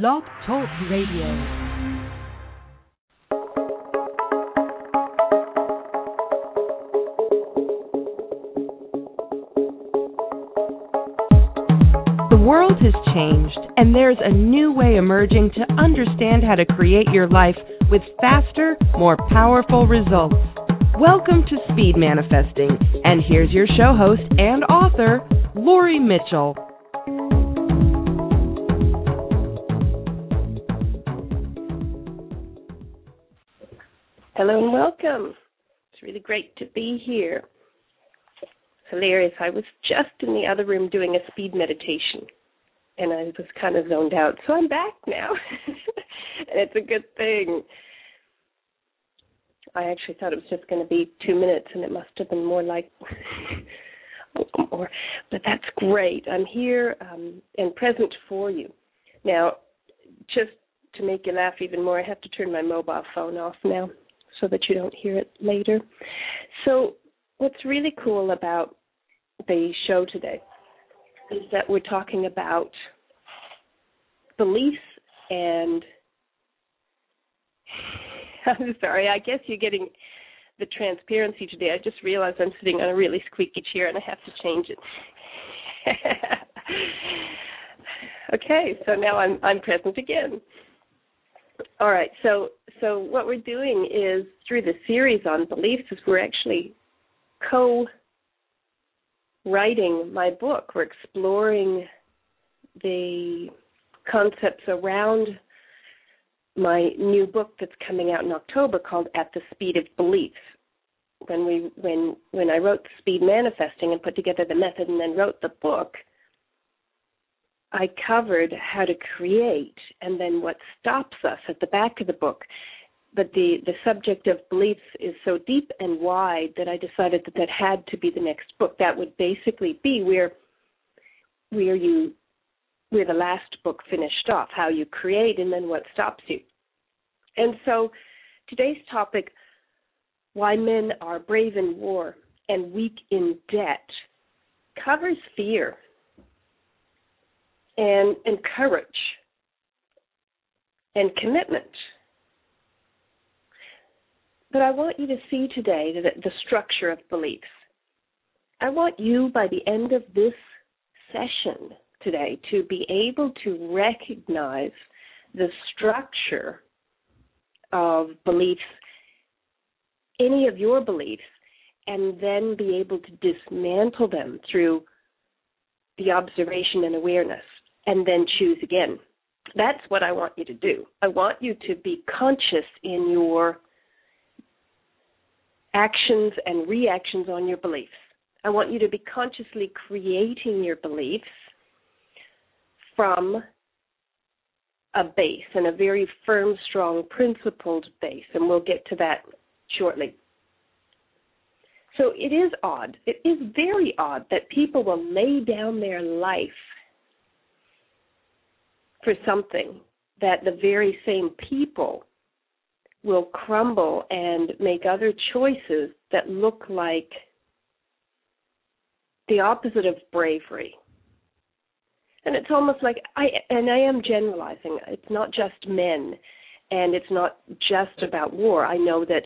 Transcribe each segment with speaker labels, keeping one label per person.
Speaker 1: Blog Talk Radio. The world has changed, and there's a new way emerging to understand how to create your life with faster, more powerful results. Welcome to Speed Manifesting, and here's your show host and author, Lori Mitchell.
Speaker 2: Hello and welcome. It's really great to be here. Hilarious. I was just in the other room doing a speed meditation and I was kind of zoned out. So I'm back now. and it's a good thing. I actually thought it was just going to be two minutes and it must have been more like more. But that's great. I'm here um, and present for you. Now, just to make you laugh even more, I have to turn my mobile phone off now so that you don't hear it later. So, what's really cool about the show today is that we're talking about beliefs and I'm sorry, I guess you're getting the transparency today. I just realized I'm sitting on a really squeaky chair and I have to change it. okay, so now I'm I'm present again. All right, so so what we're doing is through the series on beliefs is we're actually co writing my book. We're exploring the concepts around my new book that's coming out in October called At the Speed of Beliefs. When we when when I wrote Speed Manifesting and put together the method and then wrote the book, I covered how to create and then what stops us at the back of the book. But the, the subject of beliefs is so deep and wide that I decided that that had to be the next book. That would basically be where where you where the last book finished off, how you create and then what stops you. And so today's topic, why men are brave in war and weak in debt, covers fear and, and courage and commitment. But I want you to see today the, the structure of beliefs. I want you, by the end of this session today, to be able to recognize the structure of beliefs, any of your beliefs, and then be able to dismantle them through the observation and awareness and then choose again. That's what I want you to do. I want you to be conscious in your actions and reactions on your beliefs. I want you to be consciously creating your beliefs from a base and a very firm, strong, principled base, and we'll get to that shortly. So it is odd, it is very odd that people will lay down their life for something that the very same people will crumble and make other choices that look like the opposite of bravery. And it's almost like I and I am generalizing. It's not just men and it's not just about war. I know that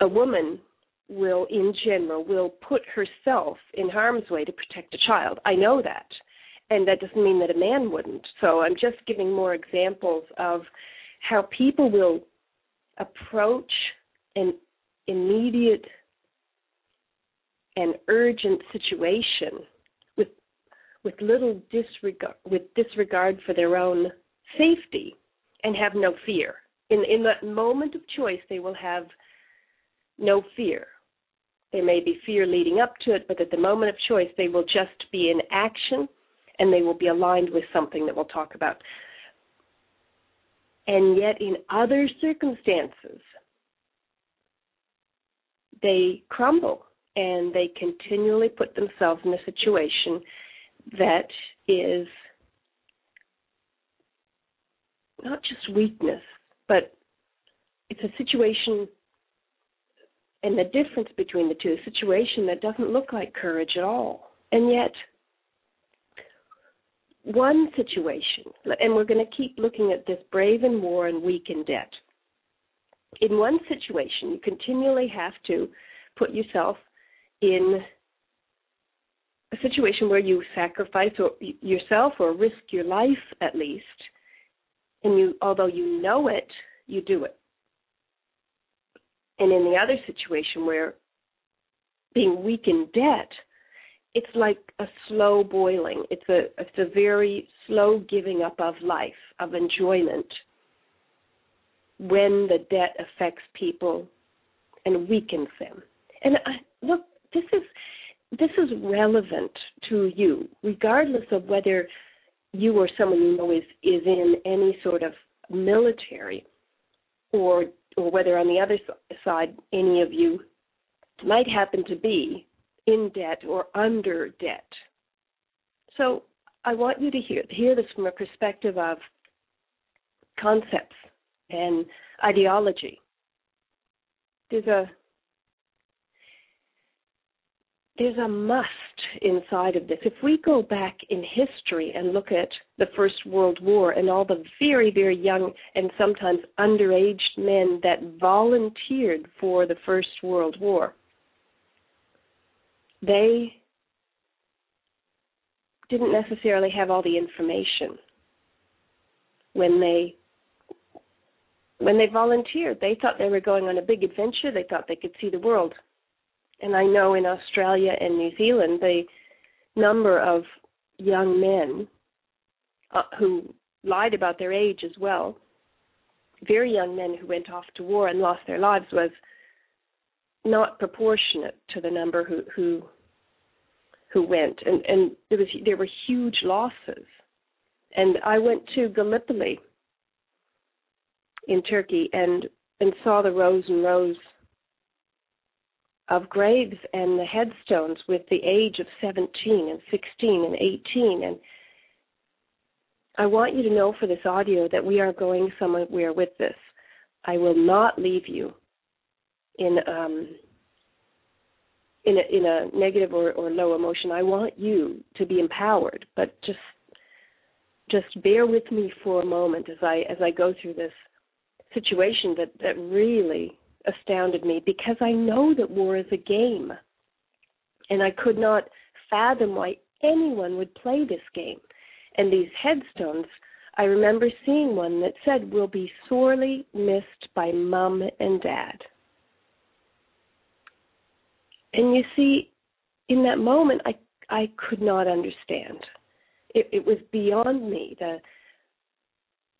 Speaker 2: a woman will in general will put herself in harm's way to protect a child. I know that and that doesn't mean that a man wouldn't. So I'm just giving more examples of how people will approach an immediate and urgent situation with with little disregard with disregard for their own safety and have no fear. In in that moment of choice they will have no fear. There may be fear leading up to it, but at the moment of choice they will just be in action and they will be aligned with something that we'll talk about. And yet, in other circumstances, they crumble and they continually put themselves in a situation that is not just weakness, but it's a situation and the difference between the two, a situation that doesn't look like courage at all. And yet, one situation, and we're going to keep looking at this brave in war and weak in debt. In one situation, you continually have to put yourself in a situation where you sacrifice or yourself or risk your life at least, and you, although you know it, you do it. And in the other situation where being weak in debt, it's like a slow boiling. It's a it's a very slow giving up of life, of enjoyment when the debt affects people and weakens them. And I, look, this is this is relevant to you, regardless of whether you or someone you know is is in any sort of military, or or whether on the other side any of you might happen to be in debt or under debt. So I want you to hear hear this from a perspective of concepts and ideology. There's a there's a must inside of this. If we go back in history and look at the First World War and all the very, very young and sometimes underage men that volunteered for the First World War, they didn't necessarily have all the information when they when they volunteered. They thought they were going on a big adventure. They thought they could see the world. And i know in australia and new zealand the number of young men uh, who lied about their age as well very young men who went off to war and lost their lives was not proportionate to the number who who who went. And and there was there were huge losses. And i went to gallipoli in turkey and and saw the rows and rows of graves and the headstones with the age of 17 and 16 and 18 and I want you to know for this audio that we are going somewhere with this. I will not leave you in um, in a, in a negative or, or low emotion. I want you to be empowered, but just just bear with me for a moment as I as I go through this situation that that really astounded me because I know that war is a game, and I could not fathom why anyone would play this game. And these headstones, I remember seeing one that said, "Will be sorely missed by mom and dad." And you see, in that moment, I I could not understand. It, it was beyond me the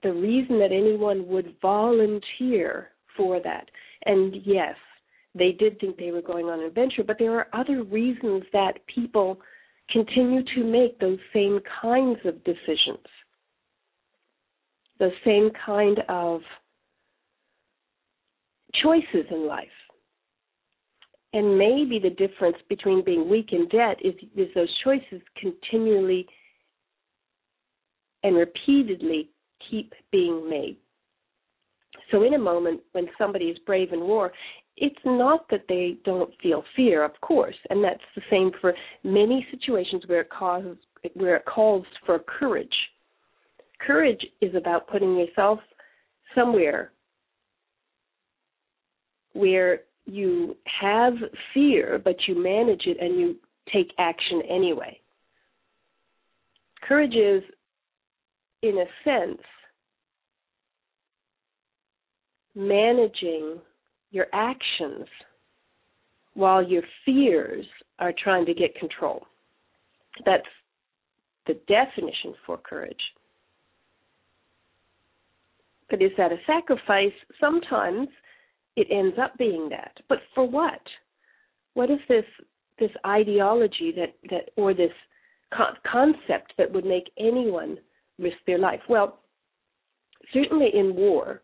Speaker 2: the reason that anyone would volunteer for that. And yes, they did think they were going on an adventure, but there are other reasons that people continue to make those same kinds of decisions, the same kind of choices in life. And maybe the difference between being weak and debt is, is those choices continually and repeatedly keep being made. So, in a moment when somebody is brave in war, it's not that they don't feel fear, of course, and that's the same for many situations where it causes where it calls for courage. Courage is about putting yourself somewhere where you have fear, but you manage it and you take action anyway. Courage is, in a sense, managing your actions while your fears are trying to get control. That's the definition for courage. But is that a sacrifice? Sometimes it ends up being that. But for what? What is this this ideology that that or this co- concept that would make anyone risk their life? Well, certainly in war,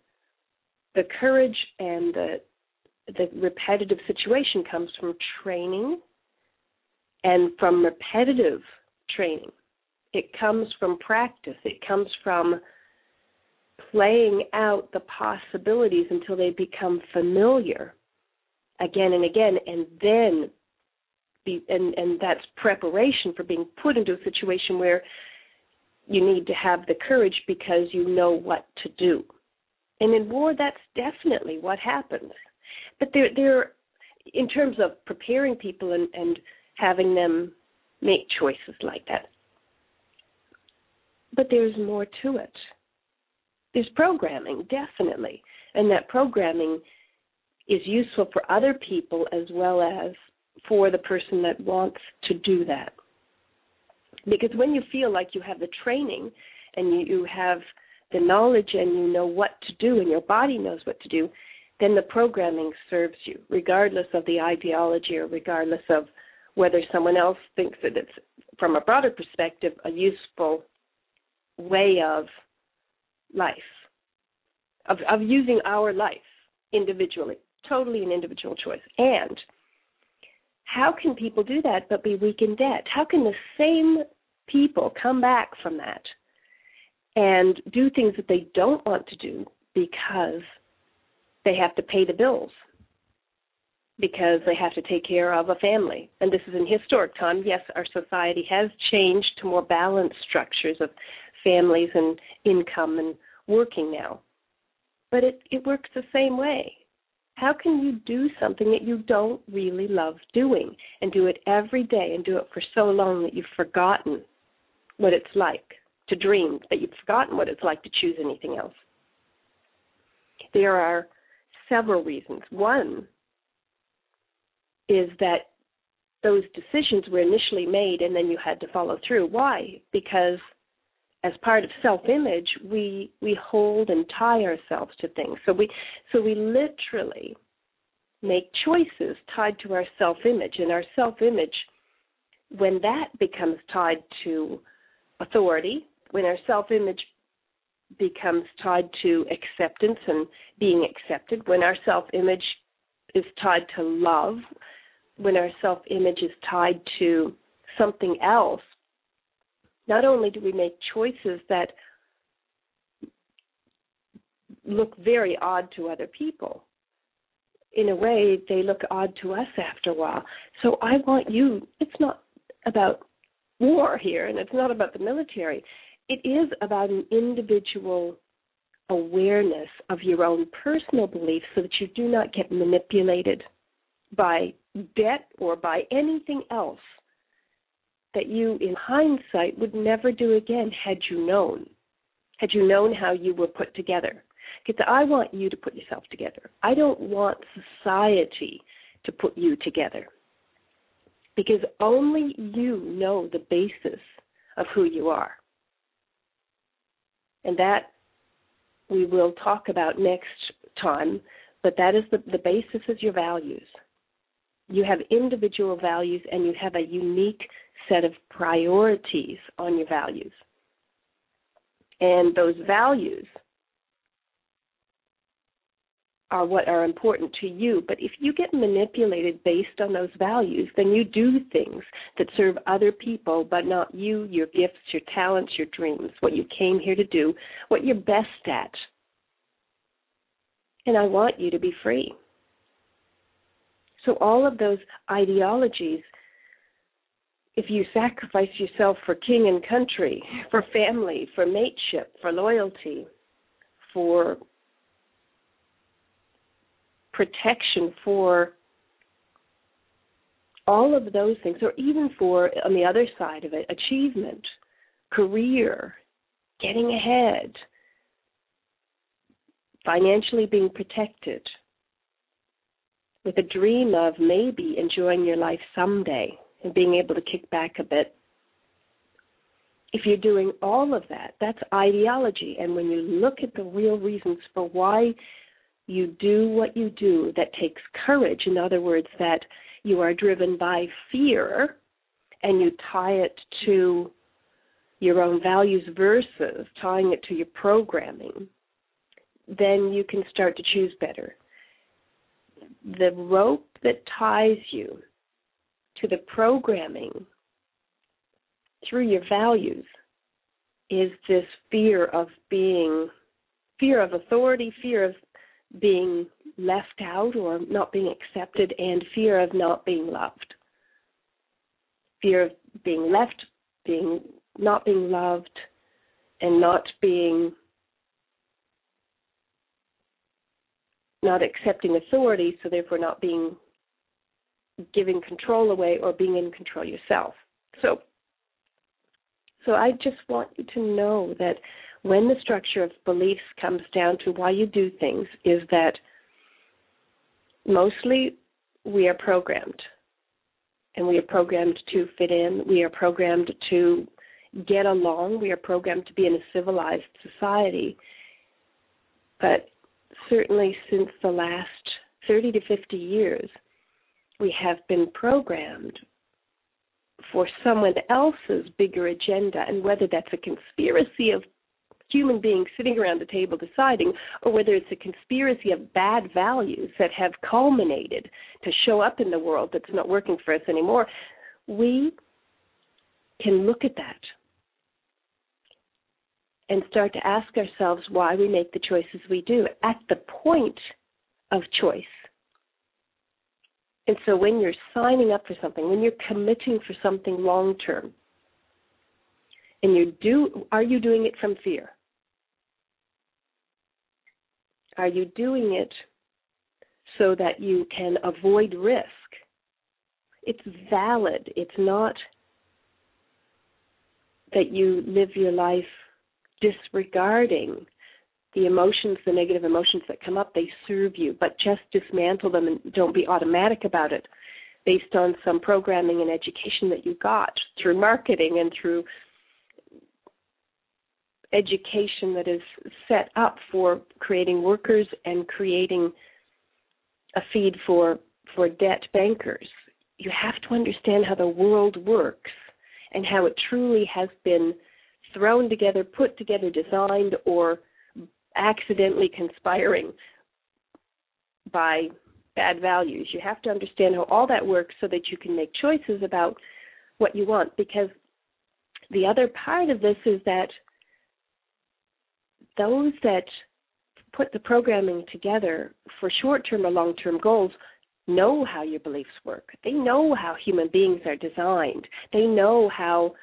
Speaker 2: the courage and the the repetitive situation comes from training and from repetitive training. It comes from practice. It comes from playing out the possibilities until they become familiar again and again and then be and and that's preparation for being put into a situation where you need to have the courage because you know what to do. And in war, that's definitely what happens. But there, there, in terms of preparing people and, and having them make choices like that. But there's more to it. There's programming, definitely. And that programming is useful for other people as well as for the person that wants to do that. Because when you feel like you have the training and you have the knowledge and you know what to do and your body knows what to do, then the programming serves you, regardless of the ideology or regardless of whether someone else thinks that it's, from a broader perspective, a useful way of life, of, of using our life individually, totally an individual choice. And how can people do that but be weak in debt? How can the same people come back from that and do things that they don't want to do because they have to pay the bills? Because they have to take care of a family. And this is in historic time. Yes, our society has changed to more balanced structures of families and income and working now. But it, it works the same way. How can you do something that you don't really love doing and do it every day and do it for so long that you've forgotten what it's like to dream, that you've forgotten what it's like to choose anything else? There are several reasons. One is that those decisions were initially made and then you had to follow through. Why? Because as part of self-image, we we hold and tie ourselves to things. So we so we literally make choices tied to our self-image, and our self-image, when that becomes tied to authority, when our self-image becomes tied to acceptance and being accepted, when our self-image is tied to love, when our self-image is tied to something else not only do we make choices that look very odd to other people, in a way, they look odd to us after a while. So I want you, it's not about war here, and it's not about the military. It is about an individual awareness of your own personal beliefs so that you do not get manipulated by debt or by anything else that you, in hindsight, would never do again had you known, had you known how you were put together. Because I want you to put yourself together. I don't want society to put you together. Because only you know the basis of who you are. And that we will talk about next time, but that is the, the basis is your values. You have individual values and you have a unique set of priorities on your values. And those values are what are important to you. But if you get manipulated based on those values, then you do things that serve other people, but not you, your gifts, your talents, your dreams, what you came here to do, what you're best at. And I want you to be free. So, all of those ideologies if you sacrifice yourself for king and country, for family, for mateship, for loyalty, for protection, for all of those things, or even for, on the other side of it, achievement, career, getting ahead, financially being protected, with a dream of maybe enjoying your life someday and being able to kick back a bit. If you're doing all of that, that's ideology. And when you look at the real reasons for why you do what you do, that takes courage. In other words, that you are driven by fear and you tie it to your own values versus tying it to your programming, then you can start to choose better. The rope that ties you to the programming through your values is this fear of being fear of authority, fear of being left out or not being accepted, and fear of not being loved. Fear of being left, being not being loved, and not being not accepting authority, so therefore not being giving control away or being in control yourself. So so I just want you to know that when the structure of beliefs comes down to why you do things is that mostly we are programmed. And we are programmed to fit in. We are programmed to get along. We are programmed to be in a civilized society. But certainly since the last 30 to 50 years, we have been programmed for someone else's bigger agenda, and whether that's a conspiracy of human beings sitting around the table deciding, or whether it's a conspiracy of bad values that have culminated to show up in the world that's not working for us anymore, we can look at that and start to ask ourselves why we make the choices we do at the point of choice. And so when you're signing up for something, when you're committing for something long term, and you do are you doing it from fear? Are you doing it so that you can avoid risk? It's valid. It's not that you live your life disregarding the emotions, the negative emotions that come up, they serve you, but just dismantle them and don't be automatic about it based on some programming and education that you got through marketing and through education that is set up for creating workers and creating a feed for for debt bankers. You have to understand how the world works and how it truly has been thrown together, put together, designed, or accidentally conspiring by bad values. You have to understand how all that works so that you can make choices about what you want. Because the other part of this is that those that put the programming together for short term or long term goals know how your beliefs work. They know how human beings are designed. They know how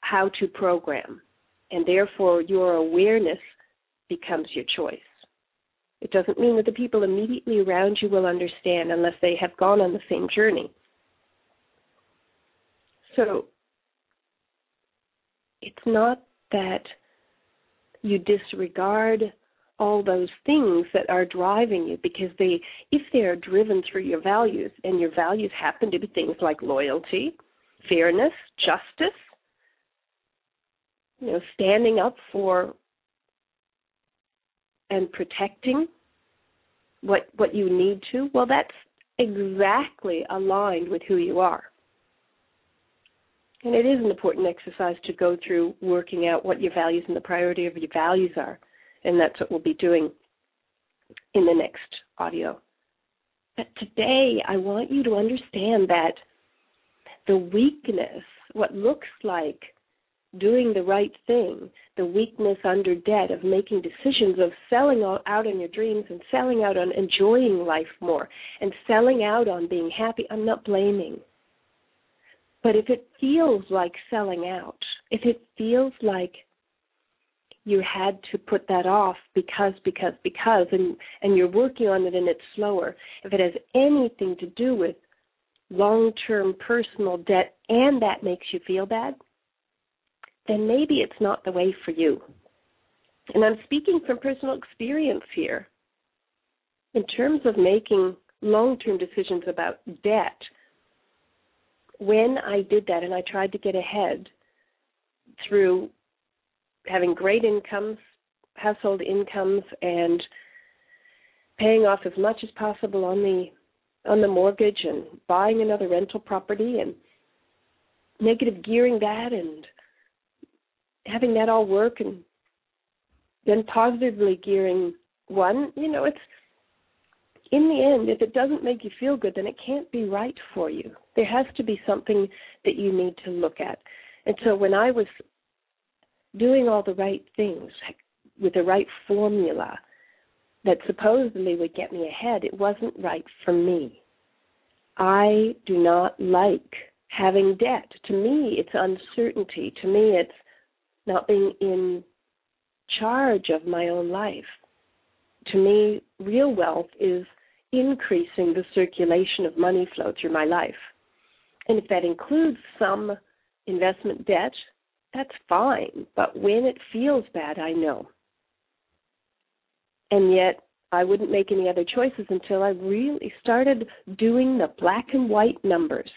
Speaker 2: how to program. And therefore your awareness becomes your choice. It doesn't mean that the people immediately around you will understand unless they have gone on the same journey. So it's not that you disregard all those things that are driving you because they if they are driven through your values and your values happen to be things like loyalty, fairness, justice, you know, standing up for and protecting what what you need to, well that's exactly aligned with who you are. And it is an important exercise to go through working out what your values and the priority of your values are. And that's what we'll be doing in the next audio. But today, I want you to understand that the weakness, what looks like doing the right thing, the weakness under debt of making decisions of selling out on your dreams and selling out on enjoying life more and selling out on being happy, I'm not blaming. But if it feels like selling out, if it feels like you had to put that off because because because and and you're working on it and it's slower if it has anything to do with long-term personal debt and that makes you feel bad then maybe it's not the way for you. And I'm speaking from personal experience here. In terms of making long term decisions about debt, when I did that and I tried to get ahead through having great incomes, household incomes, and paying off as much as possible on the on the mortgage and buying another rental property and negative gearing that and having that all work and then positively gearing one, you know, it's in the end, if it doesn't make you feel good, then it can't be right for you. There has to be something that you need to look at. And so when I was doing all the right things with the right formula that supposedly would get me ahead, it wasn't right for me. I do not like having debt. To me, it's uncertainty. To me, it's not being in charge of my own life. To me, real wealth is increasing the circulation of money flow through my life. And if that includes some investment debt, that's fine. But when it feels bad, I know. And yet, I wouldn't make any other choices until I really started doing the black and white numbers.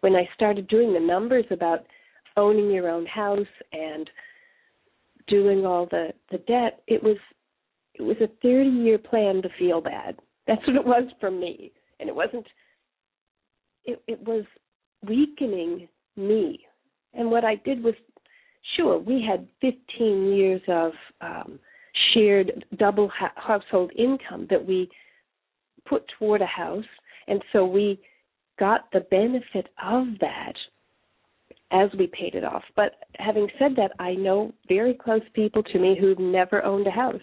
Speaker 2: When I started doing the numbers about owning your own house and doing all the the debt, it was it was a 30 year plan to feel bad. That's what it was for me. And it wasn't it it was weakening me. And what I did was sure, we had 15 years of um shared double ha- household income that we put toward a house and so we got the benefit of that as we paid it off. But having said that, I know very close people to me who've never owned a house.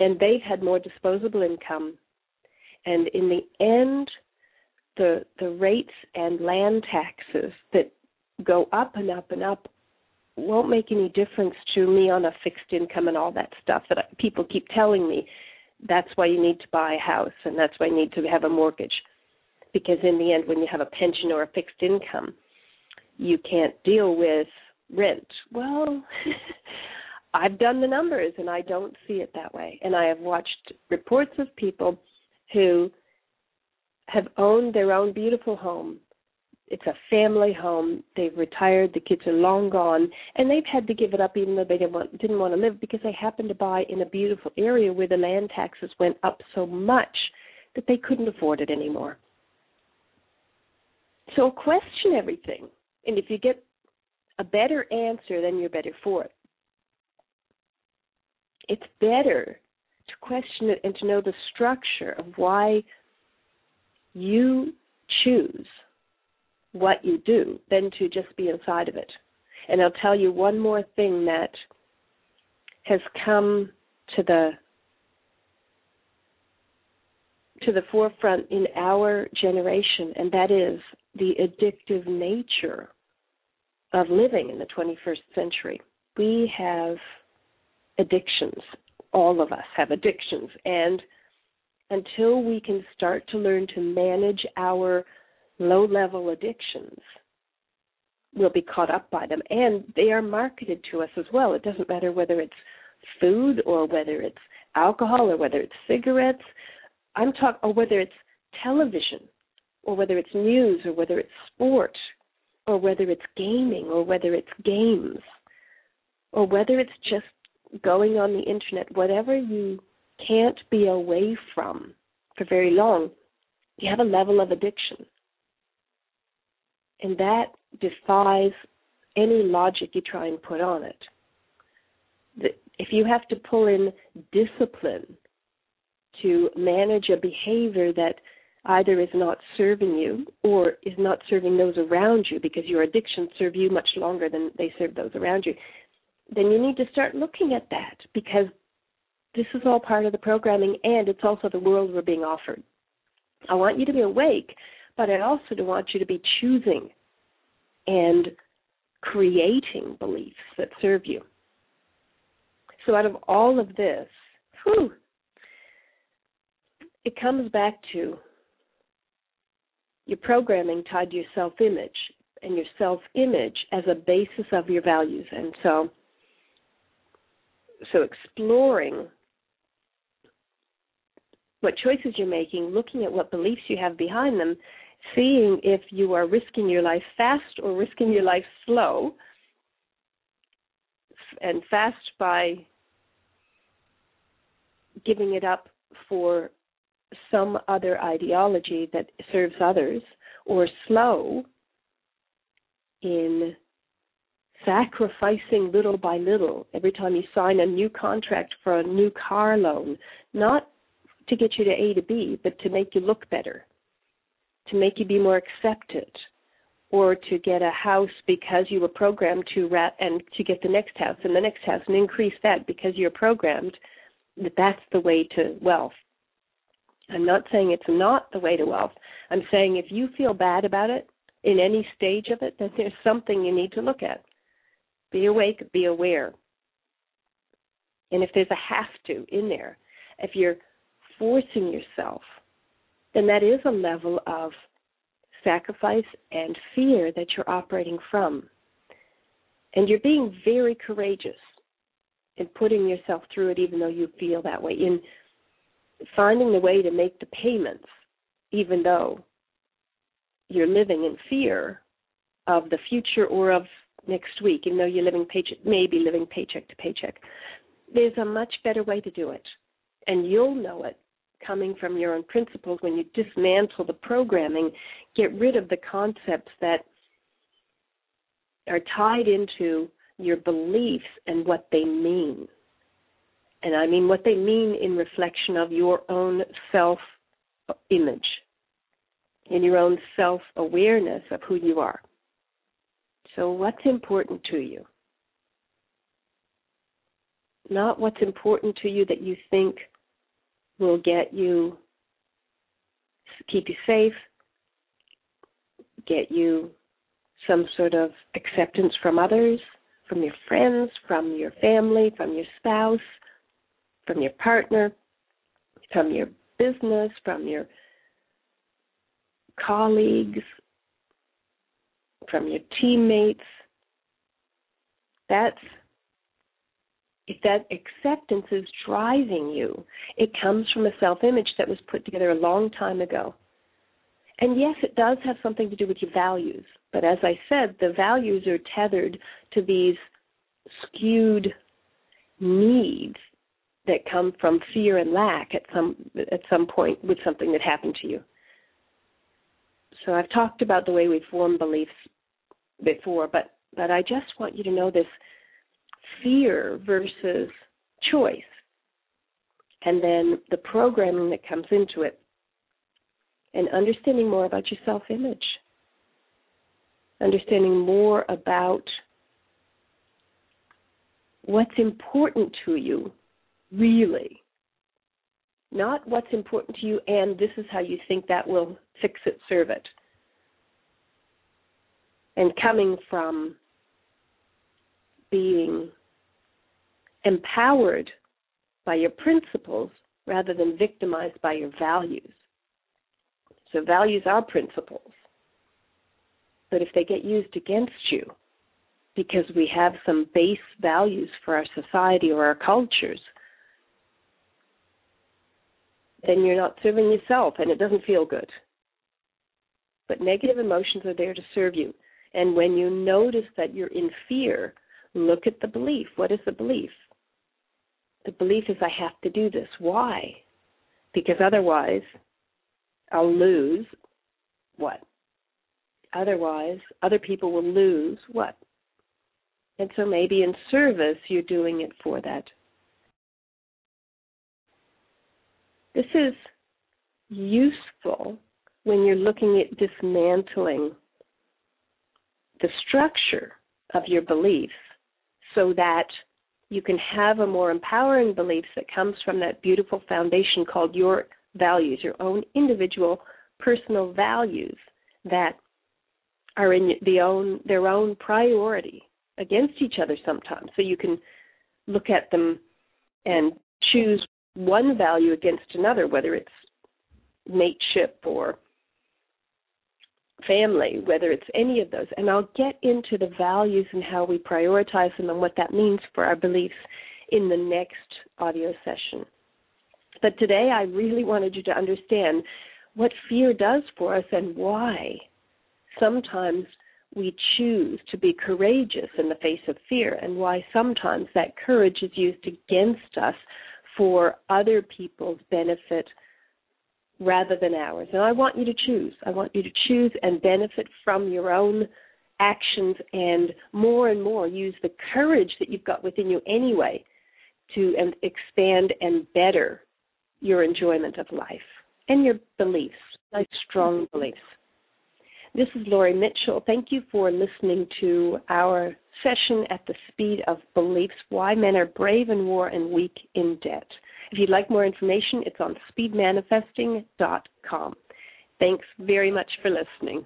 Speaker 2: And they've had more disposable income. And in the end, the the rates and land taxes that go up and up and up won't make any difference to me on a fixed income and all that stuff that people keep telling me that's why you need to buy a house and that's why you need to have a mortgage because in the end when you have a pension or a fixed income you can't deal with rent well i've done the numbers and i don't see it that way and i have watched reports of people who have owned their own beautiful home it's a family home. They've retired. The kids are long gone, and they've had to give it up even though they didn't want, didn't want to live because they happened to buy in a beautiful area where the land taxes went up so much that they couldn't afford it anymore. So question everything, and if you get a better answer, then you're better for it. It's better to question it and to know the structure of why you choose what you do than to just be inside of it. And I'll tell you one more thing that has come to the to the forefront in our generation, and that is the addictive nature of living in the 21st century. We have addictions. All of us have addictions. And until we can start to learn to manage our low level addictions we'll be caught up by them and they are marketed to us as well it doesn't matter whether it's food or whether it's alcohol or whether it's cigarettes i'm talking or whether it's television or whether it's news or whether it's sport or whether it's gaming or whether it's games or whether it's just going on the internet whatever you can't be away from for very long you have a level of addiction and that defies any logic you try and put on it. If you have to pull in discipline to manage a behavior that either is not serving you or is not serving those around you because your addictions serve you much longer than they serve those around you, then you need to start looking at that because this is all part of the programming and it's also the world we're being offered. I want you to be awake but I also want you to be choosing and creating beliefs that serve you. So, out of all of this, whew, it comes back to your programming tied to your self image and your self image as a basis of your values. And so, so exploring what choices you're making, looking at what beliefs you have behind them, seeing if you are risking your life fast or risking your life slow. And fast by giving it up for some other ideology that serves others, or slow in sacrificing little by little every time you sign a new contract for a new car loan, not to get you to A to B, but to make you look better to make you be more accepted or to get a house because you were programmed to rat and to get the next house and the next house and increase that because you're programmed that that's the way to wealth. I'm not saying it's not the way to wealth. I'm saying if you feel bad about it in any stage of it, then there's something you need to look at. Be awake, be aware. And if there's a have to in there, if you're forcing yourself, then that is a level of sacrifice and fear that you're operating from. And you're being very courageous in putting yourself through it, even though you feel that way, in finding the way to make the payments, even though you're living in fear of the future or of next week, even though you're living paycheck, maybe living paycheck to paycheck. There's a much better way to do it, and you'll know it coming from your own principles when you dismantle the programming, get rid of the concepts that are tied into your beliefs and what they mean. And I mean what they mean in reflection of your own self image, in your own self awareness of who you are. So, what's important to you? Not what's important to you that you think will get you, keep you safe, get you some sort of acceptance from others, from your friends, from your family, from your spouse, from your partner, from your business, from your colleagues, from your teammates. That's if that acceptance is driving you, it comes from a self image that was put together a long time ago. And yes, it does have something to do with your values. But as I said, the values are tethered to these skewed needs that come from fear and lack at some at some point with something that happened to you. So I've talked about the way we form beliefs before, but but I just want you to know this fear versus choice. And then the programming that comes into it. And understanding more about your self image. Understanding more about what's important to you, really. Not what's important to you and this is how you think that will fix it, serve it. And coming from being empowered by your principles rather than victimized by your values. So, values are principles. But if they get used against you because we have some base values for our society or our cultures, then you're not serving yourself and it doesn't feel good. But negative emotions are there to serve you. And when you notice that you're in fear, look at the belief. What is the belief? The belief is I have to do this. Why? Because otherwise I'll lose what? Otherwise, other people will lose what? And so maybe in service, you're doing it for that. This is useful when you're looking at dismantling the structure of your beliefs so that you can have a more empowering beliefs that comes from that beautiful foundation called your values, your own individual personal values that are in the own their own priority against each other sometimes. So you can look at them and choose one value against another, whether it's mateship or family, whether it's any of those. And I'll get into the values and how we prioritize them and what that means for our beliefs in the next audio session. But today I really wanted you to understand what fear does for us and why sometimes we choose to be courageous in the face of fear and why sometimes that courage is used against us for other people's benefit rather than ours. And I want you to choose. I want you to choose and benefit from your own actions and more and more use the courage that you've got within you anyway to and expand and better your enjoyment of life and your beliefs, like strong beliefs. This is Lori Mitchell. Thank you for listening to our session at the speed of beliefs why men are brave in war and weak in debt. If you'd like more information, it's on speedmanifesting.com. Thanks very much for listening.